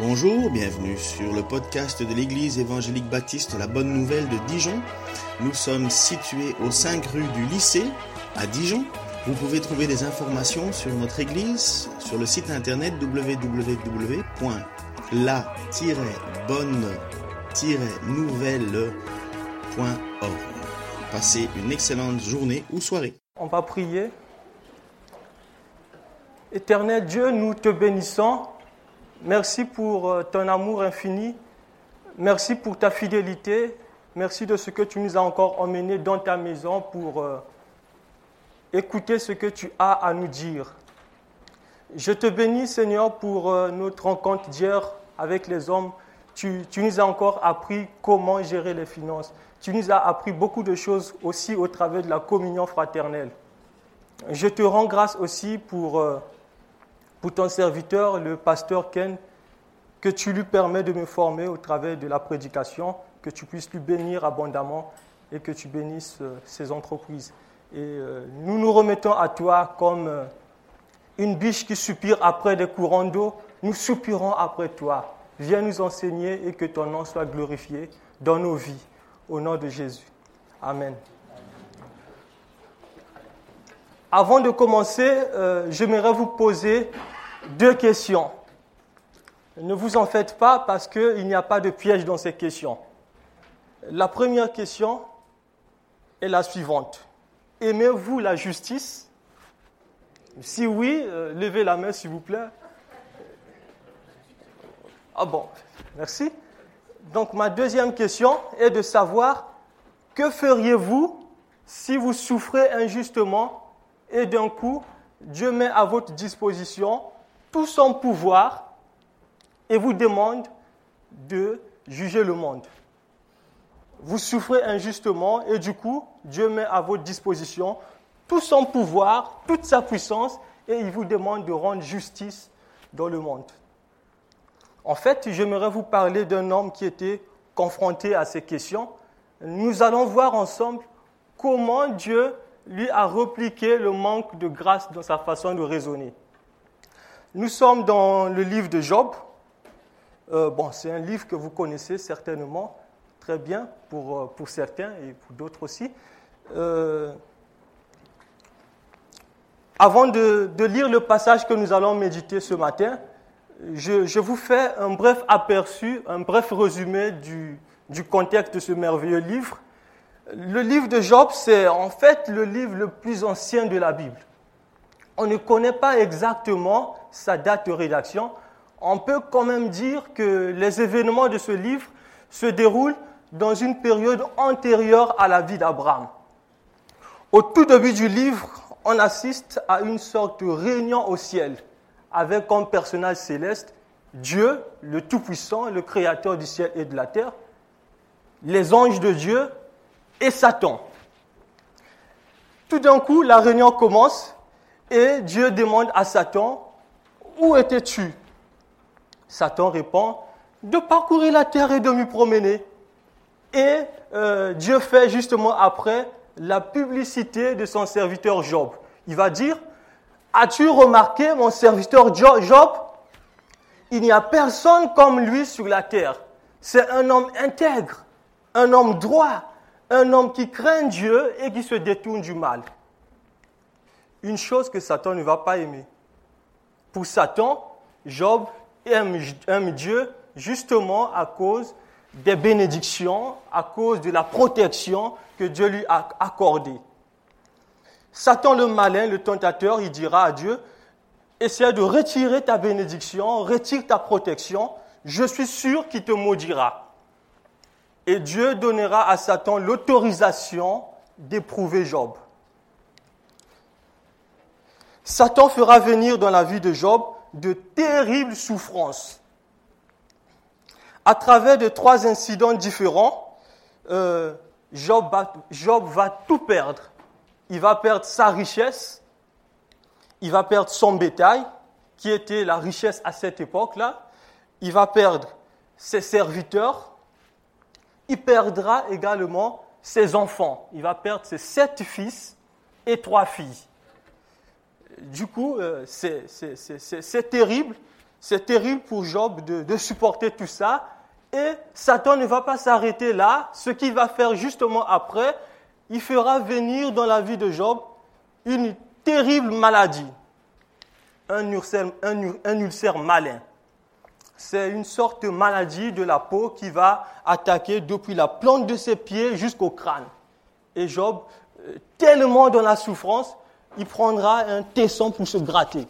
Bonjour, bienvenue sur le podcast de l'Église évangélique baptiste La Bonne Nouvelle de Dijon. Nous sommes situés aux 5 rue du lycée à Dijon. Vous pouvez trouver des informations sur notre Église sur le site internet www.la-bonne-nouvelle.org. Passez une excellente journée ou soirée. On va prier. Éternel Dieu, nous te bénissons. Merci pour euh, ton amour infini. Merci pour ta fidélité. Merci de ce que tu nous as encore emmenés dans ta maison pour euh, écouter ce que tu as à nous dire. Je te bénis, Seigneur, pour euh, notre rencontre d'hier avec les hommes. Tu, tu, nous as encore appris comment gérer les finances. Tu nous as appris beaucoup de choses aussi au travers de la communion fraternelle. Je te rends grâce aussi pour pour ton serviteur, le pasteur Ken, que tu lui permets de me former au travers de la prédication, que tu puisses lui bénir abondamment et que tu bénisses euh, ses entreprises. Et euh, nous nous remettons à toi comme euh, une biche qui soupire après des courants d'eau. Nous soupirons après toi. Viens nous enseigner et que ton nom soit glorifié dans nos vies. Au nom de Jésus. Amen. Avant de commencer, euh, j'aimerais vous poser deux questions. Ne vous en faites pas parce qu'il n'y a pas de piège dans ces questions. La première question est la suivante. Aimez-vous la justice? Si oui, euh, levez la main s'il vous plaît. Ah bon, merci. Donc ma deuxième question est de savoir que feriez-vous si vous souffrez injustement et d'un coup, Dieu met à votre disposition tout son pouvoir et vous demande de juger le monde. Vous souffrez injustement et du coup, Dieu met à votre disposition tout son pouvoir, toute sa puissance et il vous demande de rendre justice dans le monde. En fait, j'aimerais vous parler d'un homme qui était confronté à ces questions. Nous allons voir ensemble comment Dieu lui a repliqué le manque de grâce dans sa façon de raisonner. Nous sommes dans le livre de Job. Euh, bon, c'est un livre que vous connaissez certainement très bien pour, euh, pour certains et pour d'autres aussi. Euh, avant de, de, lire le passage que nous allons méditer ce matin, je, je, vous fais un bref aperçu, un bref résumé du, du contexte de ce merveilleux livre le livre de Job, c'est en fait le livre le plus ancien de la Bible. On ne connaît pas exactement sa date de rédaction. On peut quand même dire que les événements de ce livre se déroulent dans une période antérieure à la vie d'Abraham. Au tout début du livre, on assiste à une sorte de réunion au ciel avec comme personnage céleste Dieu, le Tout-Puissant, le Créateur du ciel et de la terre, les anges de Dieu et Satan. Tout d'un coup, la réunion commence et Dieu demande à Satan, où étais-tu? Satan répond, de parcourir la terre et de m'y promener. Et euh, Dieu fait justement après la publicité de son serviteur Job. Il va dire, as-tu remarqué mon serviteur Job? Il n'y a personne comme lui sur la terre. C'est un homme intègre, un homme droit, un homme qui craint Dieu et qui se détourne du mal. Une chose que Satan ne va pas aimer. Pour Satan, Job aime, Dieu justement à cause des bénédictions, à cause de la protection que Dieu lui a accordée. Satan le malin, le tentateur, il dira à Dieu, essaie de retirer ta bénédiction, retire ta protection, je suis sûr qu'il te maudira et Dieu donnera à Satan l'autorisation d'éprouver Job. Satan fera venir dans la vie de Job de terribles souffrances. À travers de trois incidents différents, euh, Job, va, Job va tout perdre. Il va perdre sa richesse, il va perdre son bétail, qui était la richesse à cette époque-là, il va perdre ses serviteurs, il perdra également ses enfants. Il va perdre ses sept fils et trois filles. Du coup, euh, c'est terrible. C'est terrible pour Job de, supporter tout ça. Et Satan ne va pas s'arrêter là. Ce qu'il va faire justement après, il fera venir dans la vie de Job une terrible maladie, un ulcère, un, ulcère malin. C'est une sorte de maladie de la peau qui va attaquer depuis la plante de ses pieds jusqu'au crâne. Et Job, euh, tellement dans la souffrance, il prendra un tesson pour se gratter.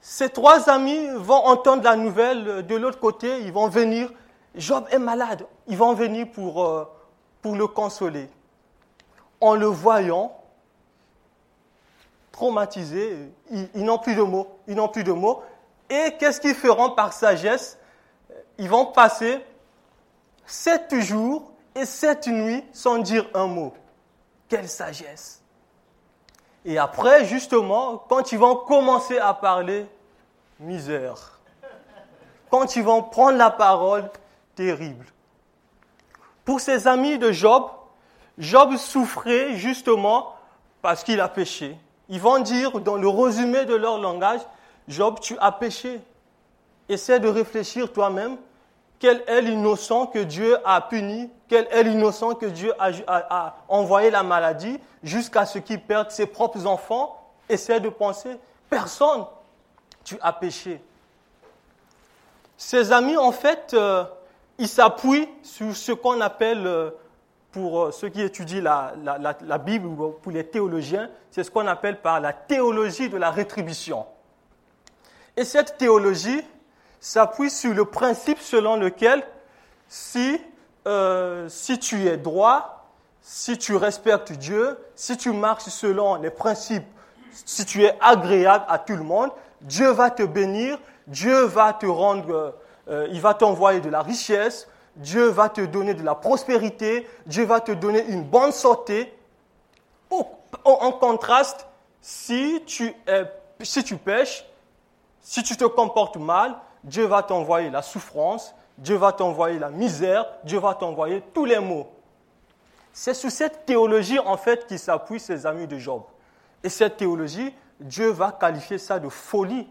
Ces trois amis vont entendre la nouvelle de l'autre côté, ils vont venir. Job est malade, ils vont venir pour, euh, pour le consoler en le voyant traumatisé, ils, n'ont plus de mots, ils n'ont plus de mots. Et qu'est-ce qu'ils feront par sagesse? Ils vont passer sept jours et sept nuits sans dire un mot. Quelle sagesse Et après, justement, quand ils vont commencer à parler, misère. Quand ils vont prendre la parole, terrible. Pour ces amis de Job, Job souffrait justement parce qu'il a péché. Ils vont dire dans le résumé de leur langage, Job, tu as péché. Essaie de réfléchir toi-même. Quel est l'innocent que Dieu a puni? Quel est l'innocent que Dieu a, envoyé la maladie jusqu'à ce qu'il perde ses propres enfants? Essaie de penser. Personne. Tu as péché. Ses amis, en fait, euh, ils s'appuient sur ce qu'on appelle euh, pour euh, ceux qui étudient la, la, Bible ou pour les théologiens, c'est ce qu'on appelle par la théologie de la rétribution. Et cette théologie s'appuie sur le principe selon lequel si, euh, si tu es droit, si tu respectes Dieu, si tu marches selon les principes, si tu es agréable à tout le monde, Dieu va te bénir, Dieu va te rendre, euh, il va t'envoyer de la richesse, Dieu va te donner de la prospérité, Dieu va te donner une bonne santé. En contraste, si tu, si tu pêches, si tu te comportes mal, Dieu va t'envoyer la souffrance, Dieu va t'envoyer la misère, Dieu va t'envoyer tous les maux. C'est sur cette théologie, en fait, qui s'appuient ces amis de Job. Et cette théologie, Dieu va qualifier ça de folie.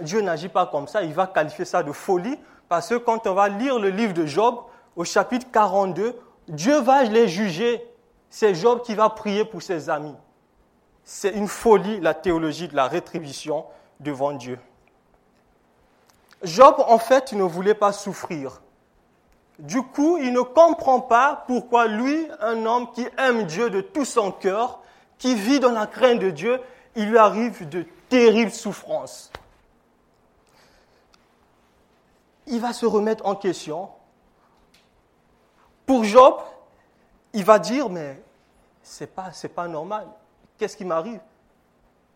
Dieu n'agit pas comme ça, il va qualifier ça de folie parce que quand on va lire le livre de Job, au chapitre 42, Dieu va les juger. C'est Job qui va prier pour ses amis. C'est une folie, la théologie de la rétribution devant Dieu. Job, en fait, ne voulait pas souffrir. Du coup, il ne comprend pas pourquoi lui, un homme qui aime Dieu de tout son cœur, qui vit dans la crainte de Dieu, il lui arrive de terribles souffrances il va se remettre en question. Pour Job, il va dire, mais c'est pas, c'est pas normal. Qu'est-ce qui m'arrive?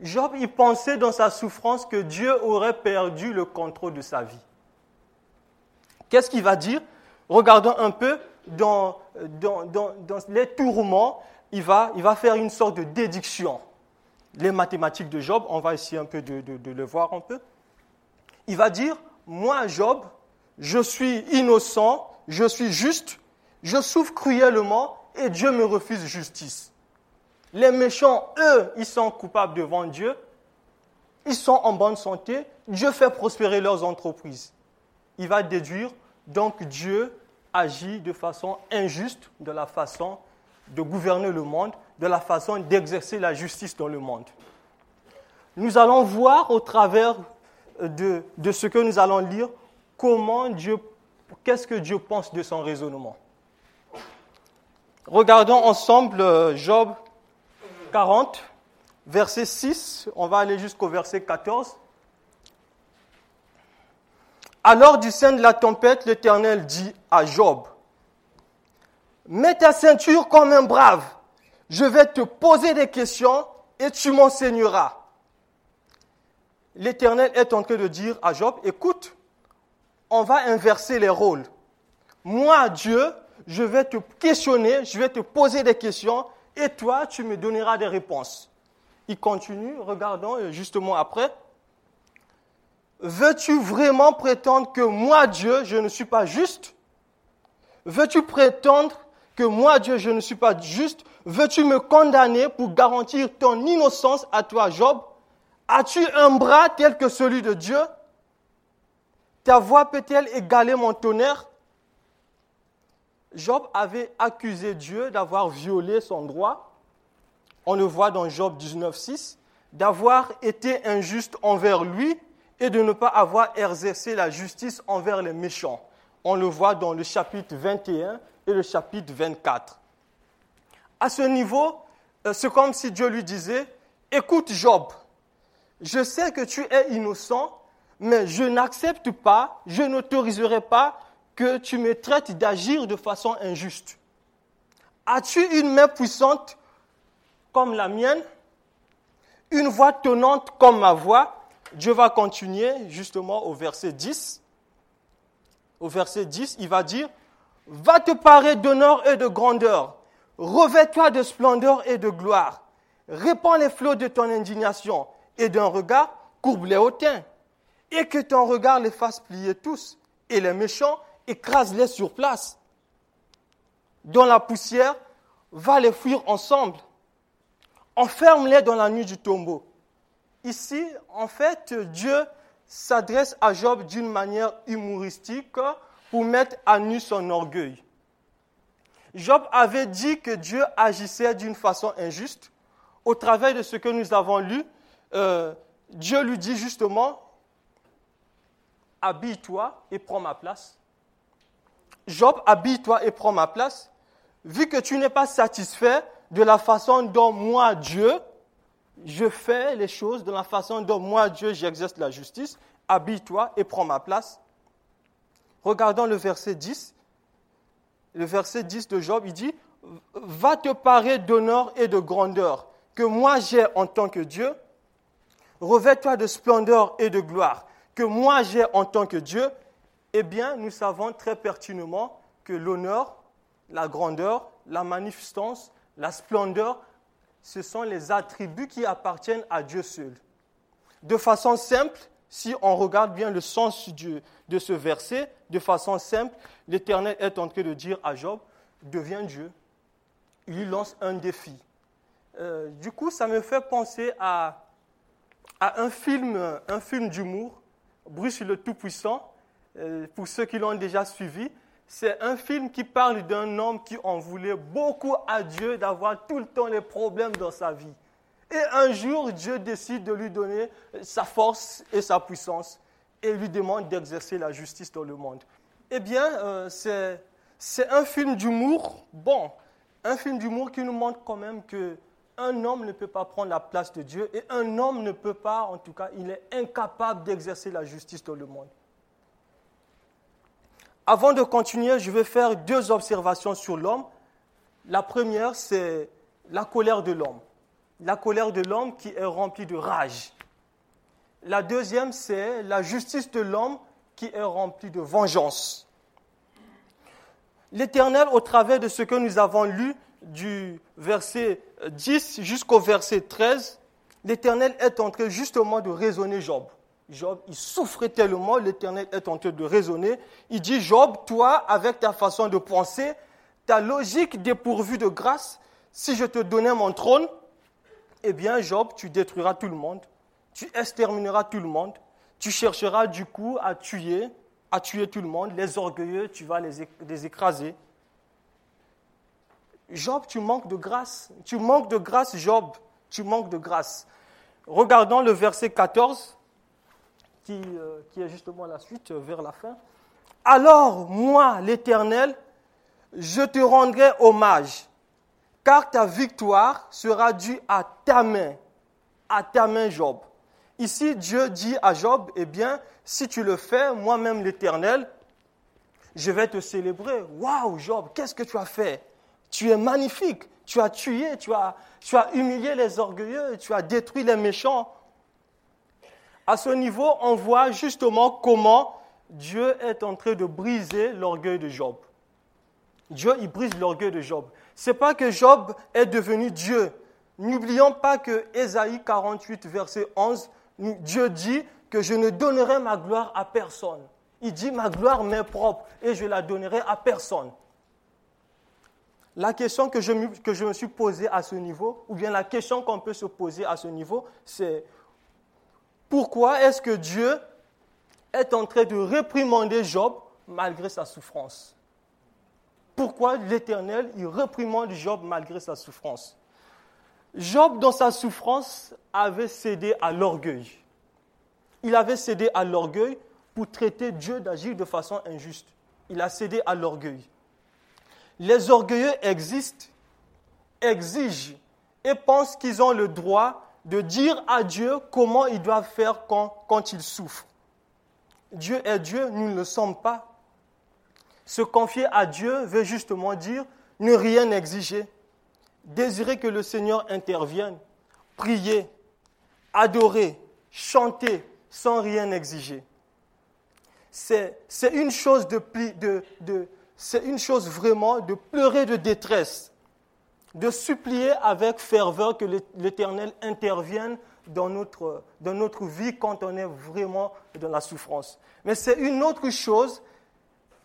Job, il pensait dans sa souffrance que Dieu aurait perdu le contrôle de sa vie. Qu'est-ce qu'il va dire? Regardons un peu dans, dans, dans, les tourments, il va, faire une sorte de déduction. Les mathématiques de Job, on va essayer un peu de, de le voir un peu. Il va dire, moi, Job, je suis innocent, je suis juste, je souffre cruellement et Dieu me refuse justice. Les méchants, eux, ils sont coupables devant Dieu, ils sont en bonne santé, Dieu fait prospérer leurs entreprises. Il va déduire, donc Dieu agit de façon injuste de la façon de gouverner le monde, de la façon d'exercer la justice dans le monde. Nous allons voir au travers de, de ce que nous allons lire comment Dieu, qu'est-ce que Dieu pense de son raisonnement? Regardons ensemble euh, Job 40, verset 6, on va aller jusqu'au verset 14. Alors du sein de la tempête, l'Éternel dit à Job, Mets ta ceinture comme un brave, je vais te poser des questions et tu m'enseigneras. L'Éternel est en train de dire à Job, écoute, on va inverser les rôles. Moi, Dieu, je vais te questionner, je vais te poser des questions, et toi, tu me donneras des réponses. Il continue, regardons justement après. Veux-tu vraiment prétendre que moi, Dieu, je ne suis pas juste? Veux-tu prétendre que moi, Dieu, je ne suis pas juste? Veux-tu me condamner pour garantir ton innocence à toi, Job? As-tu un bras tel que celui de Dieu? Ta voix peut-elle égaler mon tonnerre? Job avait accusé Dieu d'avoir violé son droit. On le voit dans Job 19.6, d'avoir été injuste envers lui et de ne pas avoir exercé la justice envers les méchants. On le voit dans le chapitre 21 et le chapitre 24. À ce niveau, euh, c'est comme si Dieu lui disait, écoute Job, je sais que tu es innocent, mais je n'accepte pas, je n'autoriserai pas que tu me traites d'agir de façon injuste. As-tu une main puissante comme la mienne, une voix tonnante comme ma voix? Dieu va continuer justement au verset 10. Au verset 10, il va dire, va te parer d'honneur et de grandeur, revêt-toi de splendeur et de gloire, répands les flots de ton indignation, et d'un regard, courbe les hautains, et que ton regard les fasse plier tous, et les méchants, écrase-les sur place. Dans la poussière, va les fuir ensemble. Enferme-les dans la nuit du tombeau. Ici, en fait, Dieu s'adresse à Job d'une manière humoristique pour mettre à nu son orgueil. Job avait dit que Dieu agissait d'une façon injuste. Au travers de ce que nous avons lu, euh, Dieu lui dit justement, habille-toi et prends ma place. Job, habille-toi et prends ma place. Vu que tu n'es pas satisfait de la façon dont moi, Dieu, je fais les choses de la façon dont moi, Dieu, j'exerce la justice, habille-toi et prends ma place. Regardons le verset 10. Le verset 10 de Job, il dit, va te parer d'honneur et de grandeur que moi j'ai en tant que Dieu. Revêt-toi de splendeur et de gloire que moi j'ai en tant que Dieu eh bien, nous savons très pertinemment que l'honneur, la grandeur, la magnificence, la splendeur, ce sont les attributs qui appartiennent à Dieu seul. De façon simple, si on regarde bien le sens de ce verset, de façon simple, l'Éternel est en train de dire à Job, deviens Dieu. Il lui lance un défi. Euh, du coup, ça me fait penser à, à un film, un film d'humour, Bruce le Tout-Puissant, euh, pour ceux qui l'ont déjà suivi, c'est un film qui parle d'un homme qui en voulait beaucoup à Dieu d'avoir tout le temps les problèmes dans sa vie. Et un jour, Dieu décide de lui donner sa force et sa puissance et lui demande d'exercer la justice dans le monde. Eh bien, euh, c'est un film d'humour, bon, un film d'humour qui nous montre quand même que un homme ne peut pas prendre la place de Dieu et un homme ne peut pas, en tout cas, il est incapable d'exercer la justice dans le monde. Avant de continuer, je vais faire deux observations sur l'homme. La première, c'est la colère de l'homme. La colère de l'homme qui est remplie de rage. La deuxième, c'est la justice de l'homme qui est remplie de vengeance. L'Éternel, au travers de ce que nous avons lu du verset 10 jusqu'au verset 13, l'Éternel est en train justement de raisonner Job. Job, il souffrait tellement, l'Éternel est en train de raisonner. Il dit, Job, toi, avec ta façon de penser, ta logique dépourvue de grâce, si je te donnais mon trône, eh bien, Job, tu détruiras tout le monde, tu extermineras tout le monde, tu chercheras du coup à tuer, à tuer tout le monde, les orgueilleux, tu vas les, les écraser. Job, tu manques de grâce, tu manques de grâce, Job, tu manques de grâce. Regardons le verset 14. Euh, qui, est justement la suite euh, vers la fin. Alors, moi, l'Éternel, je te rendrai hommage, car ta victoire sera due à ta main, à ta main, Job. Ici, Dieu dit à Job, eh bien, si tu le fais, moi-même, l'Éternel, je vais te célébrer. Waouh, Job, qu'est-ce que tu as fait? Tu es magnifique. Tu as tué, tu as, tu as humilié les orgueilleux, tu as détruit les méchants. À ce niveau, on voit justement comment Dieu est en train de briser l'orgueil de Job. Dieu, il brise l'orgueil de Job. Ce n'est pas que Job est devenu Dieu. N'oublions pas que Ésaïe 48, verset 11, Dieu dit que je ne donnerai ma gloire à personne. Il dit ma gloire m'est propre et je la donnerai à personne. La question que je, me suis posée à ce niveau, ou bien la question qu'on peut se poser à ce niveau, c'est pourquoi est-ce que Dieu est en train de réprimander Job malgré sa souffrance? Pourquoi l'Éternel, il réprimande Job malgré sa souffrance? Job, dans sa souffrance, avait cédé à l'orgueil. Il avait cédé à l'orgueil pour traiter Dieu d'agir de façon injuste. Il a cédé à l'orgueil. Les orgueilleux existent, exigent et pensent qu'ils ont le droit de dire à Dieu comment ils doivent faire quand, ils souffrent. Dieu est Dieu, nous ne le sommes pas. Se confier à Dieu veut justement dire ne rien exiger, désirer que le Seigneur intervienne, prier, adorer, chanter sans rien exiger. C'est une chose de c'est une chose vraiment de pleurer de détresse, de supplier avec ferveur que l'Éternel intervienne dans notre, vie quand on est vraiment dans la souffrance. Mais c'est une autre chose,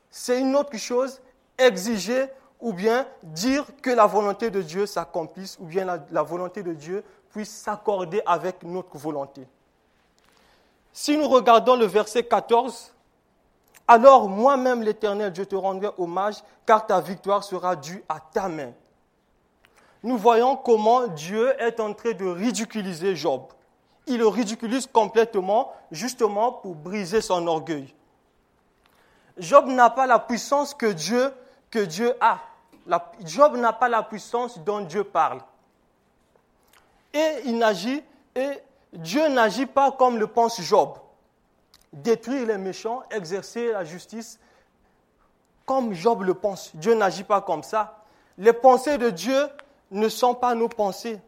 c'est une autre chose exiger ou bien dire que la volonté de Dieu s'accomplisse, ou bien la, volonté de Dieu puisse s'accorder avec notre volonté. Si nous regardons le verset 14, alors moi-même l'Éternel, je te rendrai hommage, car ta victoire sera due à ta main. Nous voyons comment Dieu est en train de ridiculiser Job. Il le ridiculise complètement, justement pour briser son orgueil. Job n'a pas la puissance que Dieu a. Job n'a pas la puissance dont Dieu parle. Et il n'agit, et Dieu n'agit pas comme le pense Job. Détruire les méchants, exercer la justice comme Job le pense. Dieu n'agit pas comme ça. Les pensées de Dieu ne sont pas nos pensées.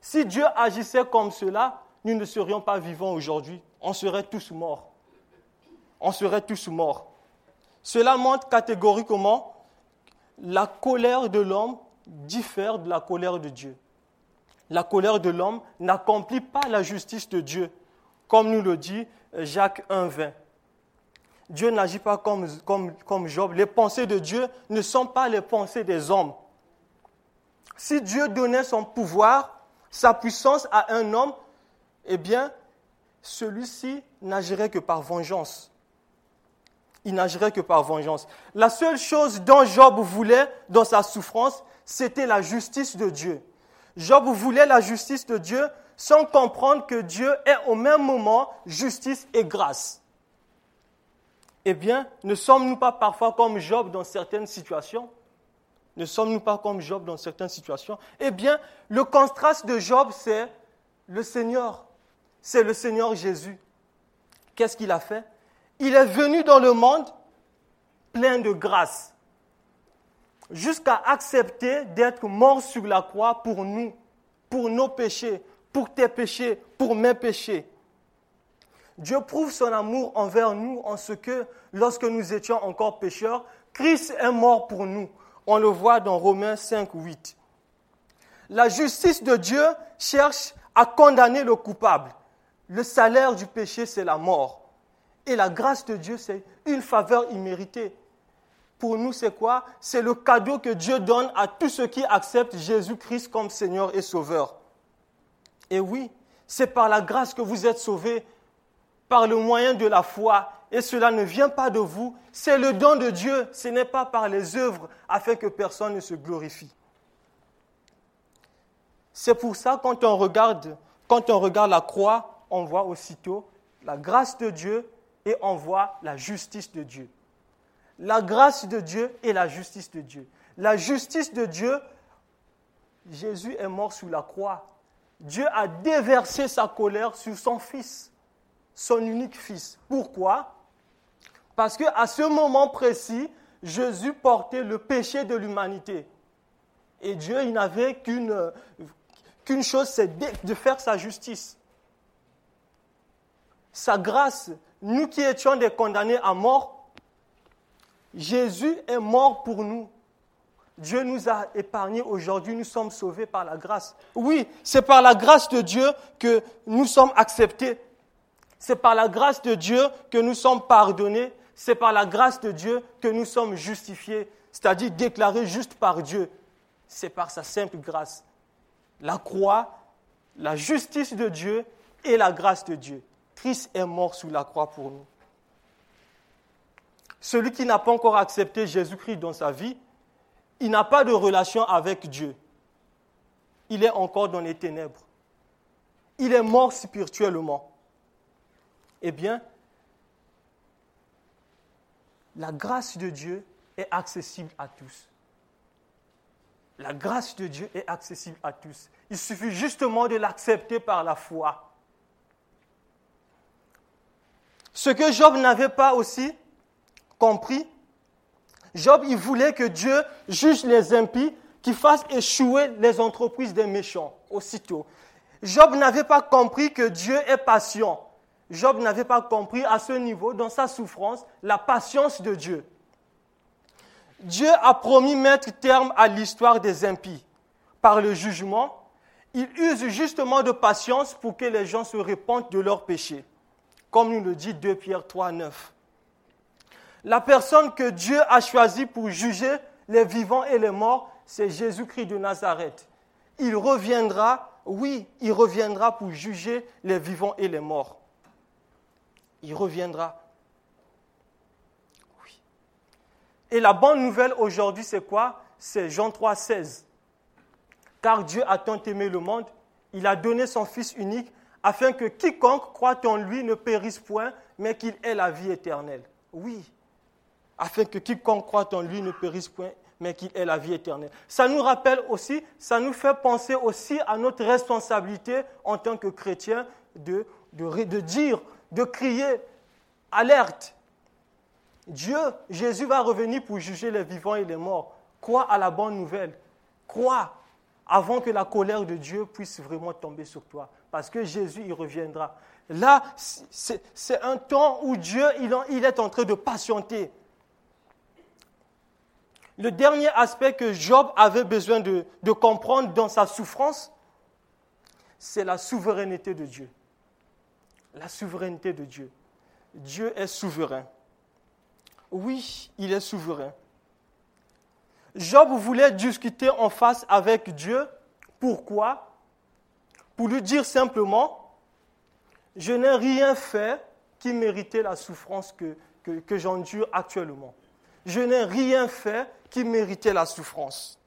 Si Dieu agissait comme cela, nous ne serions pas vivants aujourd'hui. On serait tous morts. On serait tous morts. Cela montre catégoriquement la colère de l'homme diffère de la colère de Dieu. La colère de l'homme n'accomplit pas la justice de Dieu, comme nous le dit Jacques 1.20. Dieu n'agit pas comme, comme, comme Job. Les pensées de Dieu ne sont pas les pensées des hommes. Si Dieu donnait son pouvoir, sa puissance à un homme, eh bien, celui-ci n'agirait que par vengeance il n'agirait que par vengeance. La seule chose dont Job voulait dans sa souffrance, c'était la justice de Dieu. Job voulait la justice de Dieu sans comprendre que Dieu est au même moment justice et grâce. Eh bien, ne sommes-nous pas parfois comme Job dans certaines situations? Ne sommes-nous pas comme Job dans certaines situations? Eh bien, le contraste de Job, c'est le Seigneur. C'est le Seigneur Jésus. Qu'est-ce qu'il a fait? Il est venu dans le monde plein de grâce, jusqu'à accepter d'être mort sur la croix pour nous, pour nos péchés, pour tes péchés, pour mes péchés. Dieu prouve son amour envers nous en ce que, lorsque nous étions encore pécheurs, Christ est mort pour nous. On le voit dans Romains 5, 8. La justice de Dieu cherche à condamner le coupable. Le salaire du péché, c'est la mort. Et la grâce de Dieu, c'est une faveur imméritée. Pour nous, c'est quoi? C'est le cadeau que Dieu donne à tous ceux qui acceptent Jésus-Christ comme Seigneur et Sauveur. Et oui, c'est par la grâce que vous êtes sauvés, par le moyen de la foi. Et cela ne vient pas de vous, c'est le don de Dieu. Ce n'est pas par les œuvres afin que personne ne se glorifie. C'est pour ça, quand on regarde, quand on regarde la croix, on voit aussitôt la grâce de Dieu et on voit la justice de Dieu. La grâce de Dieu et la justice de Dieu. La justice de Dieu, Jésus est mort sous la croix. Dieu a déversé sa colère sur son fils, son unique fils. Pourquoi? Parce qu'à ce moment précis, Jésus portait le péché de l'humanité. Et Dieu, il n'avait qu'une qu'une chose, c'est de faire sa justice. Sa grâce nous qui étions des condamnés à mort, Jésus est mort pour nous. Dieu nous a épargnés aujourd'hui, nous sommes sauvés par la grâce. Oui, c'est par la grâce de Dieu que nous sommes acceptés. C'est par la grâce de Dieu que nous sommes pardonnés. C'est par la grâce de Dieu que nous sommes justifiés, c'est-à-dire déclarés justes par Dieu. C'est par sa simple grâce. La croix, la justice de Dieu et la grâce de Dieu. Christ est mort sous la croix pour nous. Celui qui n'a pas encore accepté Jésus-Christ dans sa vie, il n'a pas de relation avec Dieu. Il est encore dans les ténèbres. Il est mort spirituellement. Eh bien, la grâce de Dieu est accessible à tous. La grâce de Dieu est accessible à tous. Il suffit justement de l'accepter par la foi. Ce que Job n'avait pas aussi compris, Job, il voulait que Dieu juge les impies, qu'il fasse échouer les entreprises des méchants aussitôt. Job n'avait pas compris que Dieu est patient. Job n'avait pas compris à ce niveau, dans sa souffrance, la patience de Dieu. Dieu a promis mettre terme à l'histoire des impies. Par le jugement, il use justement de patience pour que les gens se répandent de leurs péchés. Comme nous le dit 2 Pierre 3, 9. La personne que Dieu a choisie pour juger les vivants et les morts, c'est Jésus-Christ de Nazareth. Il reviendra, oui, il reviendra pour juger les vivants et les morts. Il reviendra. Et la bonne nouvelle aujourd'hui, c'est quoi? C'est Jean 3, 16. Car Dieu a tant aimé le monde, il a donné son Fils unique, afin que quiconque croit en lui ne périsse point, mais qu'il ait la vie éternelle. Oui, afin que quiconque croit en lui ne périsse point, mais qu'il ait la vie éternelle. Ça nous rappelle aussi, ça nous fait penser aussi à notre responsabilité en tant que chrétiens de, de, dire, de crier, alerte, Dieu, Jésus va revenir pour juger les vivants et les morts. Crois à la bonne nouvelle. Crois avant que la colère de Dieu puisse vraiment tomber sur toi. Parce que Jésus, il reviendra. Là, c'est un temps où Dieu, il est en train de patienter. Le dernier aspect que Job avait besoin de, comprendre dans sa souffrance, c'est la souveraineté de Dieu. La souveraineté de Dieu. Dieu est souverain. Oui, il est souverain. Job voulait discuter en face avec Dieu. Pourquoi? Pour lui dire simplement, je n'ai rien fait qui méritait la souffrance que j'endure actuellement. Je n'ai rien fait qui méritait la souffrance.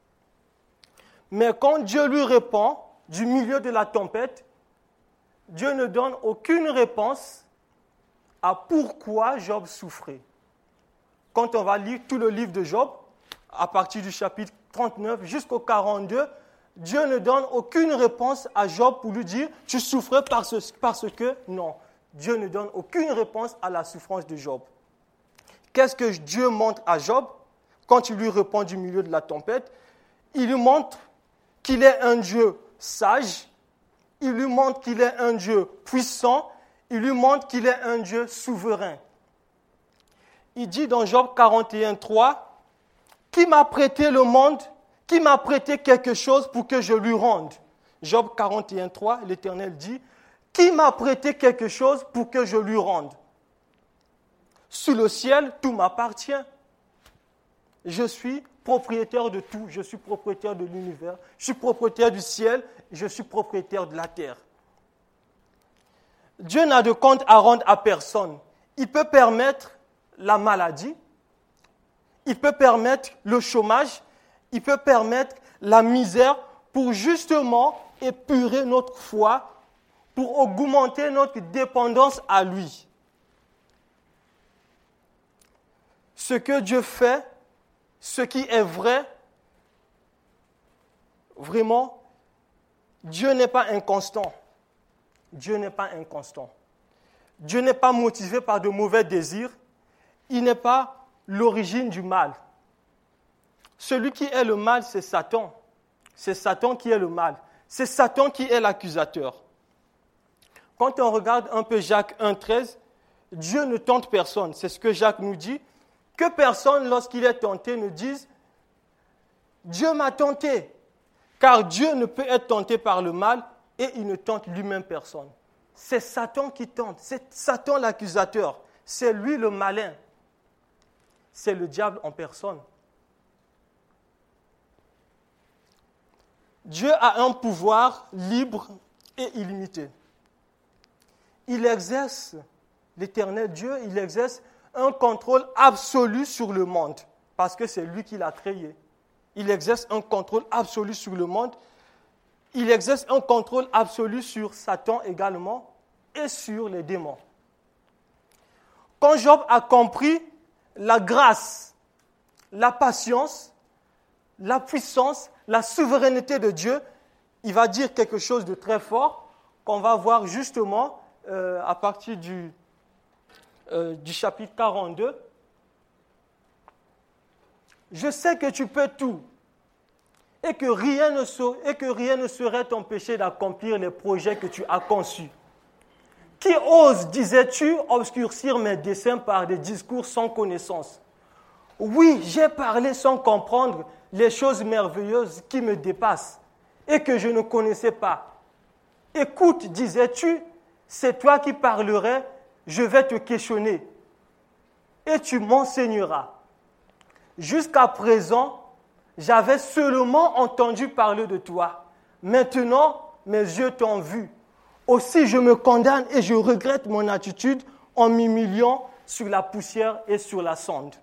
Mais quand Dieu lui répond du milieu de la tempête, Dieu ne donne aucune réponse à pourquoi Job souffrait quand on va lire tout le livre de Job, à partir du chapitre 39 jusqu'au 42, Dieu ne donne aucune réponse à Job pour lui dire tu souffrais parce, parce que non. Dieu ne donne aucune réponse à la souffrance de Job. Qu'est-ce que Dieu montre à Job quand il lui répond du milieu de la tempête? Il lui montre qu'il est un Dieu sage, il lui montre qu'il est un Dieu puissant, il lui montre qu'il est un Dieu souverain. Il dit dans Job 41, 3, Qui m'a prêté le monde Qui m'a prêté quelque chose pour que je lui rende? Job 41, 3, l'Éternel dit, Qui m'a prêté quelque chose pour que je lui rende? Sous le ciel, tout m'appartient. Je suis propriétaire de tout. Je suis propriétaire de l'univers. Je suis propriétaire du ciel. Je suis propriétaire de la terre. Dieu n'a de compte à rendre à personne. Il peut permettre la maladie, il peut permettre le chômage, il peut permettre la misère pour justement épurer notre foi, pour augmenter notre dépendance à lui. Ce que Dieu fait, ce qui est vrai, vraiment, Dieu n'est pas inconstant. Dieu n'est pas inconstant. Dieu n'est pas motivé par de mauvais désirs il n'est pas l'origine du mal. Celui qui est le mal, c'est Satan. C'est Satan qui est le mal. C'est Satan qui est l'accusateur. Quand on regarde un peu Jacques 1.13, Dieu ne tente personne. C'est ce que Jacques nous dit. Que personne, lorsqu'il est tenté, ne dise Dieu m'a tenté. Car Dieu ne peut être tenté par le mal et il ne tente lui-même personne. C'est Satan qui tente. C'est Satan l'accusateur. C'est lui le malin c'est le diable en personne. Dieu a un pouvoir libre et illimité. il exerce, l'éternel Dieu, il exerce un contrôle absolu sur le monde, parce que c'est lui qui l'a créé. Il exerce un contrôle absolu sur le monde. Il exerce un contrôle absolu sur Satan également et sur les démons. Quand Job a compris la grâce, la patience, la puissance, la souveraineté de Dieu, il va dire quelque chose de très fort qu'on va voir justement euh, à partir du, euh, du chapitre 42. Je sais que tu peux tout et que rien ne, saurait t'empêcher d'accomplir les projets que tu as conçus. Qui ose, disais-tu, obscurcir mes desseins par des discours sans connaissance? Oui, j'ai parlé sans comprendre les choses merveilleuses qui me dépassent et que je ne connaissais pas. Écoute, disais-tu, c'est toi qui parlerais, je vais te questionner et tu m'enseigneras. Jusqu'à présent, j'avais seulement entendu parler de toi. Maintenant, mes yeux t'ont vu. Aussi, je me condamne et je regrette mon attitude en m'humiliant sur la poussière et sur la sonde.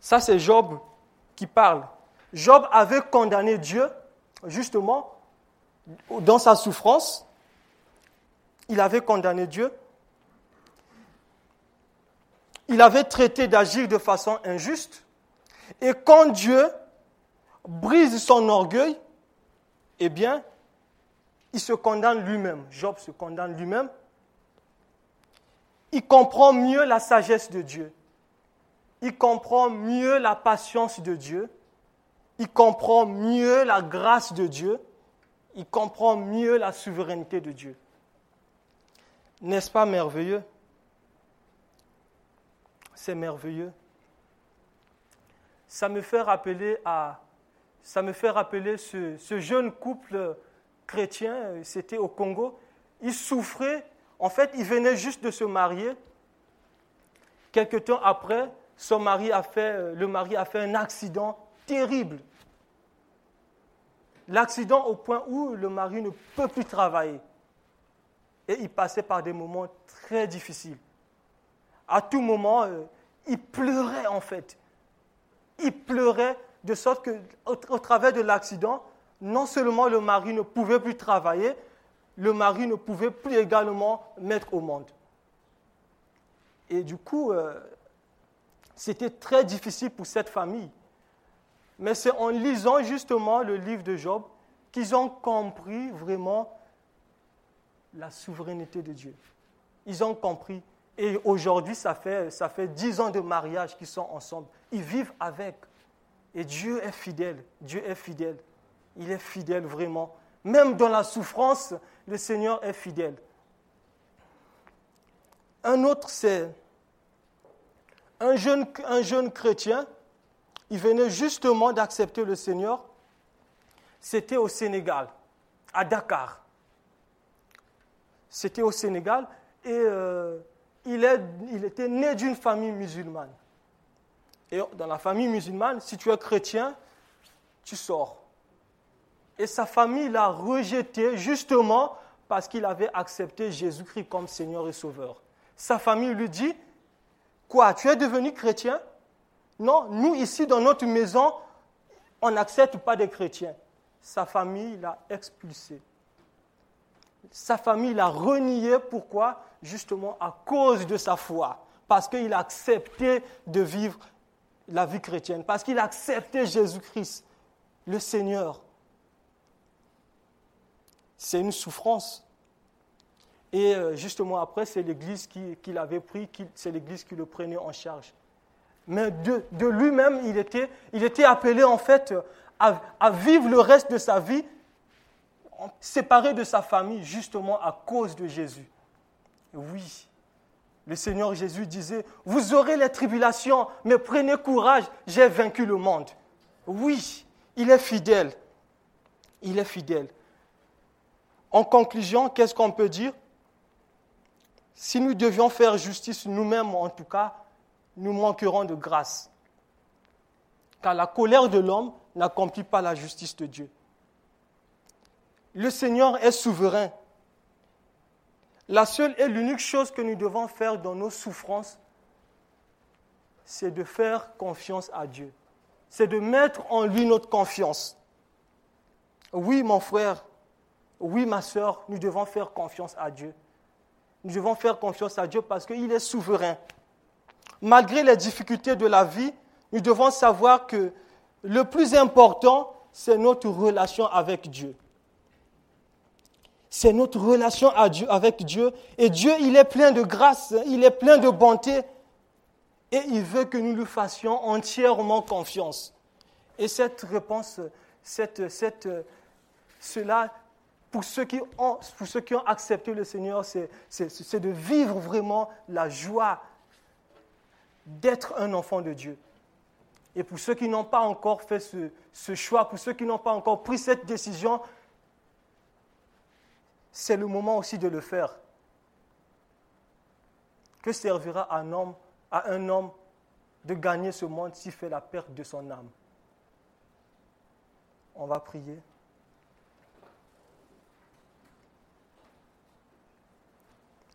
Ça, c'est Job qui parle. Job avait condamné Dieu, justement, dans sa souffrance. Il avait condamné Dieu. Il avait traité d'agir de façon injuste. Et quand Dieu brise son orgueil, eh bien, il se condamne lui-même. Job se condamne lui-même. Il comprend mieux la sagesse de Dieu. Il comprend mieux la patience de Dieu. Il comprend mieux la grâce de Dieu. Il comprend mieux la souveraineté de Dieu. N'est-ce pas merveilleux? C'est merveilleux ça me fait rappeler, à, ça me fait rappeler ce, jeune couple chrétien, c'était au Congo. Il souffrait, en fait, il venait juste de se marier. Quelque temps après, son mari a fait, le mari a fait un accident terrible. L'accident au point où le mari ne peut plus travailler. Et il passait par des moments très difficiles. À tout moment, euh, il pleurait en fait il pleurait de sorte que, au, travers de l'accident, non seulement le mari ne pouvait plus travailler, le mari ne pouvait plus également mettre au monde. Et du coup, euh, c'était très difficile pour cette famille. Mais c'est en lisant justement le livre de Job qu'ils ont compris vraiment la souveraineté de Dieu. Ils ont compris et aujourd'hui, ça fait, ça fait dix ans de mariage qu'ils sont ensemble. Ils vivent avec. Et Dieu est fidèle. Dieu est fidèle. Il est fidèle vraiment. Même dans la souffrance, le Seigneur est fidèle. Un autre, c'est un jeune chrétien. Il venait justement d'accepter le Seigneur. C'était au Sénégal, à Dakar. C'était au Sénégal. Et euh, il, était né d'une famille musulmane. Et dans la famille musulmane, si tu es chrétien, tu sors. Et sa famille l'a rejeté justement parce qu'il avait accepté Jésus-Christ comme Seigneur et Sauveur. Sa famille lui dit, quoi, tu es devenu chrétien? Non, nous ici dans notre maison, on n'accepte pas des chrétiens. Sa famille l'a expulsé. Sa famille l'a renié. Pourquoi? Justement à cause de sa foi. Parce qu'il a accepté de vivre la vie chrétienne. Parce qu'il a accepté Jésus-Christ, le Seigneur. C'est une souffrance. Et euh, justement après, c'est l'Église qui, l'avait pris, c'est l'Église qui le prenait en charge. Mais de, lui-même, il était, il était appelé en fait à vivre le reste de sa vie séparé de sa famille justement à cause de Jésus. Oui, le Seigneur Jésus disait, vous aurez les tribulations, mais prenez courage, j'ai vaincu le monde. Oui, il est fidèle. Il est fidèle. En conclusion, qu'est-ce qu'on peut dire? Si nous devions faire justice nous-mêmes, en tout cas, nous manquerons de grâce. Car la colère de l'homme n'accomplit pas la justice de Dieu. Le Seigneur est souverain. La seule et l'unique chose que nous devons faire dans nos souffrances, c'est de faire confiance à Dieu. C'est de mettre en lui notre confiance. Oui, mon frère, oui, ma soeur, nous devons faire confiance à Dieu. Nous devons faire confiance à Dieu parce qu'il est souverain. Malgré les difficultés de la vie, nous devons savoir que le plus important, c'est notre relation avec Dieu. C'est notre relation avec Dieu. Et Dieu, il est plein de grâce, il est plein de bonté. Et il veut que nous lui fassions entièrement confiance. Et cette réponse, cette, cela, pour ceux, qui ont, accepté le Seigneur, c'est de vivre vraiment la joie d'être un enfant de Dieu. Et pour ceux qui n'ont pas encore fait ce choix, pour ceux qui n'ont pas encore pris cette décision, c'est le moment aussi de le faire. Que servira un homme, à un homme de gagner ce monde s'il fait la perte de son âme? On va prier.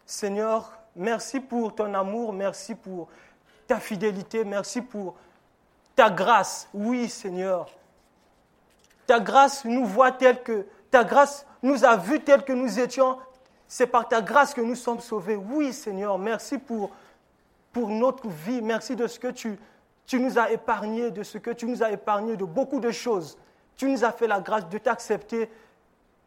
Seigneur, merci pour ton amour, merci pour ta fidélité, merci pour ta grâce. Oui, Seigneur. Ta grâce nous voit tel que ta grâce nous a vus tel que nous étions. C'est par ta grâce que nous sommes sauvés. Oui, Seigneur, merci pour, notre vie. Merci de ce que tu, tu nous as épargné, de ce que tu nous as épargné de beaucoup de choses. Tu nous as fait la grâce de t'accepter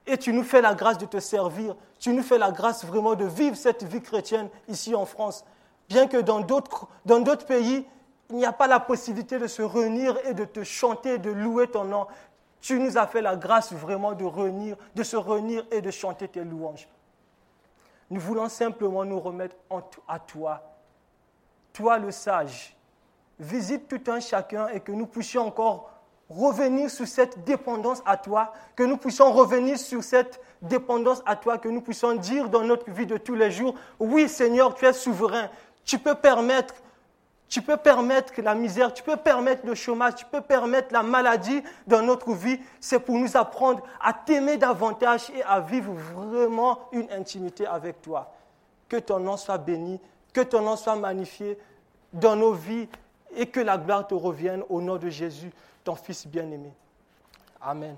et tu nous fais la grâce de te servir. Tu nous fais la grâce vraiment de vivre cette vie chrétienne ici en France. Bien que dans d'autres, dans d'autres pays, il n'y a pas la possibilité de se réunir et de te chanter, de louer ton nom. Tu nous as fait la grâce vraiment de, se réunir et de chanter tes louanges. Nous voulons simplement nous remettre à toi, toi le sage. Visite tout un chacun et que nous puissions encore revenir sur cette dépendance à toi, que nous puissions revenir sur cette dépendance à toi, que nous puissions dire dans notre vie de tous les jours, oui Seigneur, tu es souverain, tu peux permettre tu peux permettre la misère, tu peux permettre le chômage, tu peux permettre la maladie dans notre vie. C'est pour nous apprendre à t'aimer davantage et à vivre vraiment une intimité avec toi. Que ton nom soit béni, que ton nom soit magnifié dans nos vies et que la gloire te revienne au nom de Jésus, ton Fils bien-aimé. Amen.